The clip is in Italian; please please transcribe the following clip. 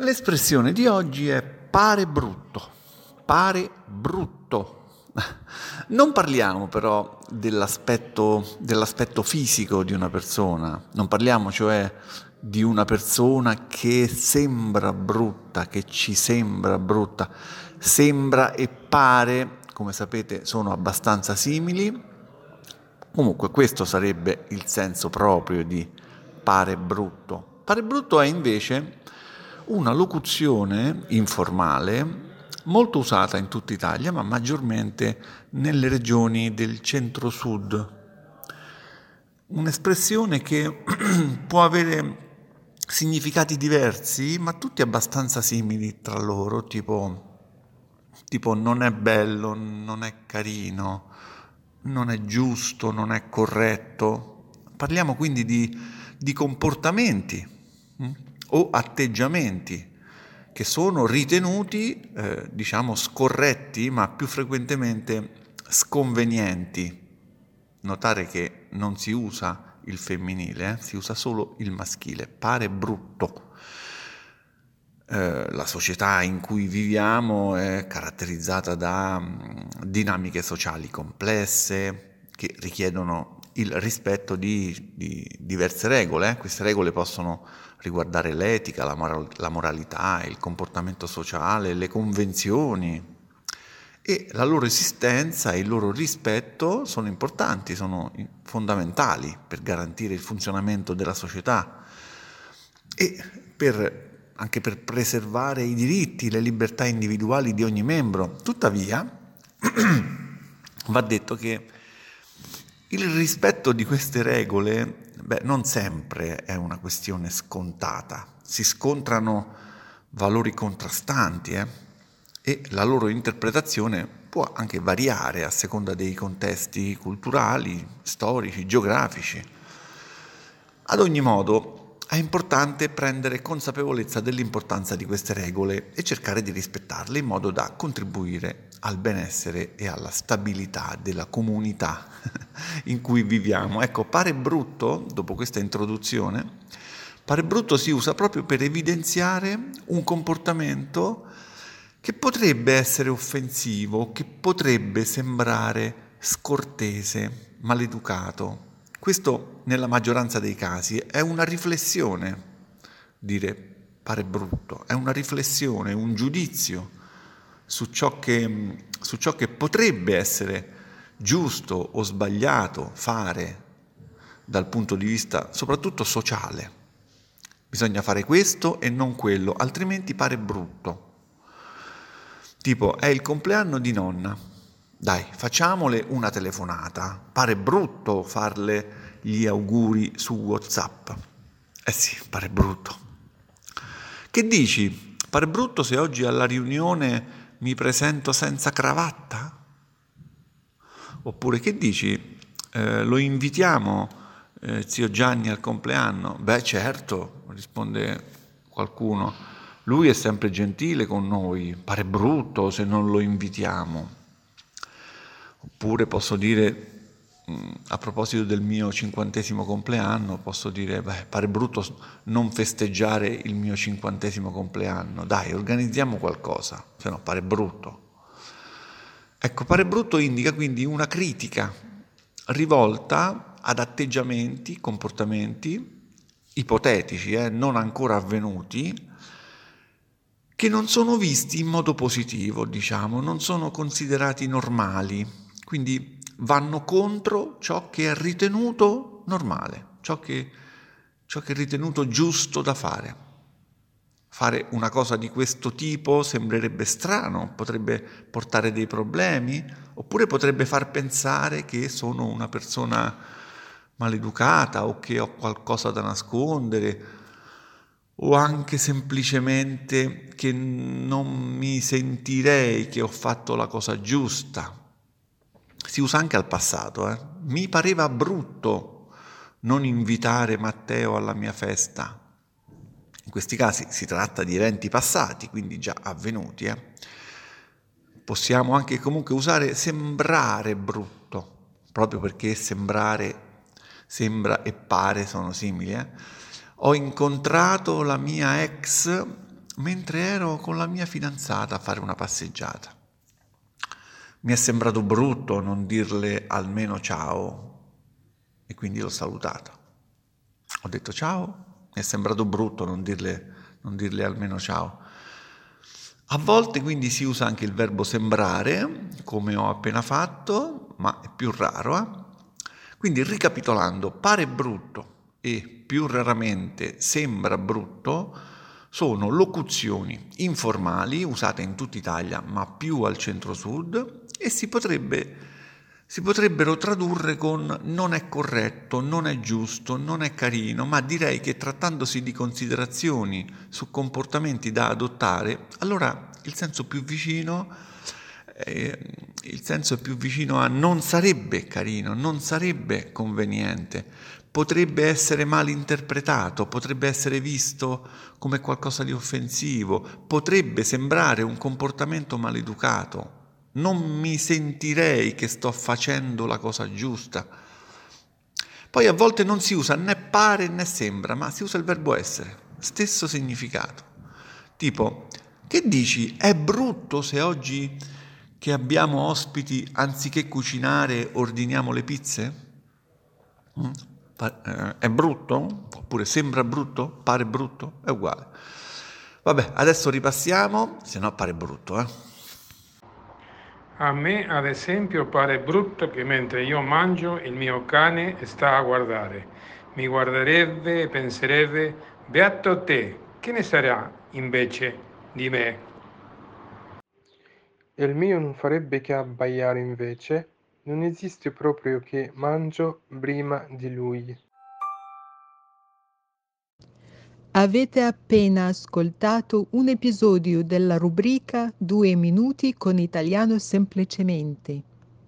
L'espressione di oggi è pare brutto, pare brutto. Non parliamo però dell'aspetto, dell'aspetto, fisico di una persona, non parliamo cioè di una persona che sembra brutta, che ci sembra brutta, sembra e pare, come sapete, sono abbastanza simili. Comunque questo sarebbe il senso proprio di pare brutto. Pare brutto è invece una locuzione informale molto usata in tutta Italia, ma maggiormente nelle regioni del centro-sud. Un'espressione che può avere significati diversi, ma tutti abbastanza simili tra loro, tipo, tipo non è bello, non è carino, non è giusto, non è corretto. Parliamo quindi di, di comportamenti. O atteggiamenti che sono ritenuti, eh, diciamo, scorretti, ma più frequentemente sconvenienti. Notare che non si usa il femminile, eh, si usa solo il maschile, pare brutto. Eh, la società in cui viviamo è caratterizzata da mm, dinamiche sociali complesse che richiedono il rispetto di, di diverse regole. Eh. Queste regole possono riguardare l'etica, la, moral- la moralità, il comportamento sociale, le convenzioni e la loro esistenza e il loro rispetto sono importanti, sono fondamentali per garantire il funzionamento della società e per, anche per preservare i diritti, le libertà individuali di ogni membro. Tuttavia, va detto che il rispetto di queste regole Beh, non sempre è una questione scontata, si scontrano valori contrastanti eh? e la loro interpretazione può anche variare a seconda dei contesti culturali, storici, geografici. Ad ogni modo, è importante prendere consapevolezza dell'importanza di queste regole e cercare di rispettarle in modo da contribuire al benessere e alla stabilità della comunità in cui viviamo. Ecco, pare brutto, dopo questa introduzione, pare brutto si usa proprio per evidenziare un comportamento che potrebbe essere offensivo, che potrebbe sembrare scortese, maleducato. Questo nella maggioranza dei casi è una riflessione, dire pare brutto, è una riflessione, un giudizio su ciò che, su ciò che potrebbe essere giusto o sbagliato fare dal punto di vista soprattutto sociale. Bisogna fare questo e non quello, altrimenti pare brutto. Tipo, è il compleanno di nonna. Dai, facciamole una telefonata. Pare brutto farle gli auguri su WhatsApp. Eh sì, pare brutto. Che dici? Pare brutto se oggi alla riunione mi presento senza cravatta? Oppure che dici? Eh, lo invitiamo, eh, zio Gianni, al compleanno? Beh certo, risponde qualcuno, lui è sempre gentile con noi, pare brutto se non lo invitiamo. Oppure posso dire, mm, a proposito del mio cinquantesimo compleanno, posso dire, beh, pare brutto non festeggiare il mio cinquantesimo compleanno, dai, organizziamo qualcosa, se no pare brutto. Ecco, pare brutto indica quindi una critica rivolta ad atteggiamenti, comportamenti ipotetici, eh, non ancora avvenuti, che non sono visti in modo positivo, diciamo, non sono considerati normali, quindi vanno contro ciò che è ritenuto normale, ciò che, ciò che è ritenuto giusto da fare. Fare una cosa di questo tipo sembrerebbe strano, potrebbe portare dei problemi, oppure potrebbe far pensare che sono una persona maleducata o che ho qualcosa da nascondere, o anche semplicemente che non mi sentirei che ho fatto la cosa giusta. Si usa anche al passato. Eh? Mi pareva brutto non invitare Matteo alla mia festa in questi casi si tratta di eventi passati, quindi già avvenuti. Eh? Possiamo anche comunque usare sembrare brutto, proprio perché sembrare, sembra e pare sono simili. Eh? Ho incontrato la mia ex mentre ero con la mia fidanzata a fare una passeggiata. Mi è sembrato brutto non dirle almeno ciao e quindi l'ho salutata. Ho detto ciao, mi è sembrato brutto non dirle, non dirle almeno ciao. A volte quindi si usa anche il verbo sembrare, come ho appena fatto, ma è più raro. Eh? Quindi ricapitolando, pare brutto e più raramente sembra brutto sono locuzioni informali usate in tutta Italia ma più al centro-sud e si, potrebbe, si potrebbero tradurre con non è corretto, non è giusto, non è carino, ma direi che trattandosi di considerazioni su comportamenti da adottare, allora il senso più vicino eh, il senso più vicino a non sarebbe carino, non sarebbe conveniente, potrebbe essere mal interpretato, potrebbe essere visto come qualcosa di offensivo, potrebbe sembrare un comportamento maleducato. Non mi sentirei che sto facendo la cosa giusta. Poi a volte non si usa né pare né sembra, ma si usa il verbo essere, stesso significato. Tipo, che dici? È brutto se oggi che abbiamo ospiti, anziché cucinare, ordiniamo le pizze? Mm? Eh, è brutto? Oppure sembra brutto? Pare brutto? È uguale. Vabbè, adesso ripassiamo, se no pare brutto, eh? A me, ad esempio, pare brutto che mentre io mangio il mio cane sta a guardare. Mi guarderebbe e penserebbe, beato te, che ne sarà invece di me? E il mio non farebbe che abbaiare invece, non esiste proprio che mangio prima di lui. Avete appena ascoltato un episodio della rubrica Due minuti con italiano semplicemente